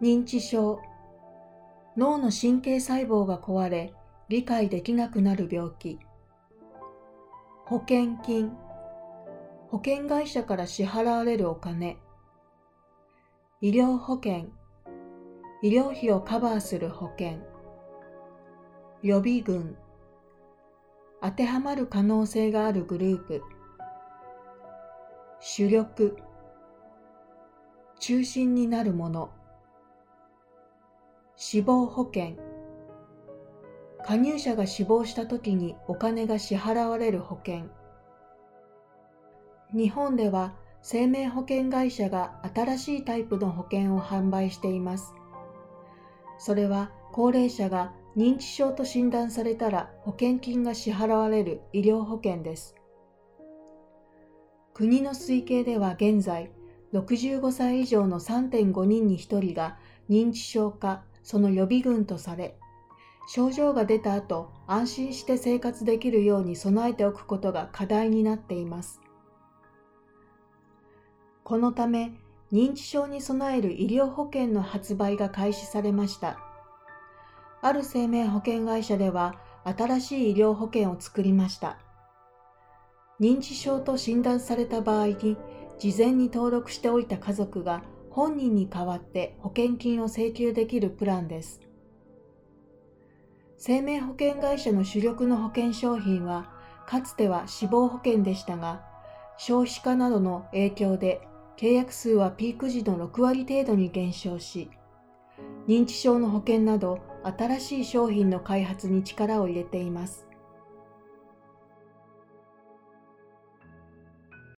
認知症。脳の神経細胞が壊れ理解できなくなる病気。保険金。保険会社から支払われるお金。医療保険。医療費をカバーする保険。予備軍。当てはまる可能性があるグループ。主力。中心になるもの。死亡保険。加入者が死亡した時にお金が支払われる保険。日本では生命保険会社が新しいタイプの保険を販売しています。それは高齢者が認知症と診断されたら保険金が支払われる医療保険です。国の推計では現在65歳以上の3.5人に1人が認知症かその予備軍とされ、症状が出た後、安心して生活できるように備えておくことが課題になっています。このため、認知症に備える医療保険の発売が開始されました。ある生命保険会社では、新しい医療保険を作りました。認知症と診断された場合に、事前に登録しておいた家族が本人に代わって保険金を請求できるプランです。生命保険会社の主力の保険商品は、かつては死亡保険でしたが、消費化などの影響で契約数はピーク時の6割程度に減少し、認知症の保険など新しい商品の開発に力を入れています。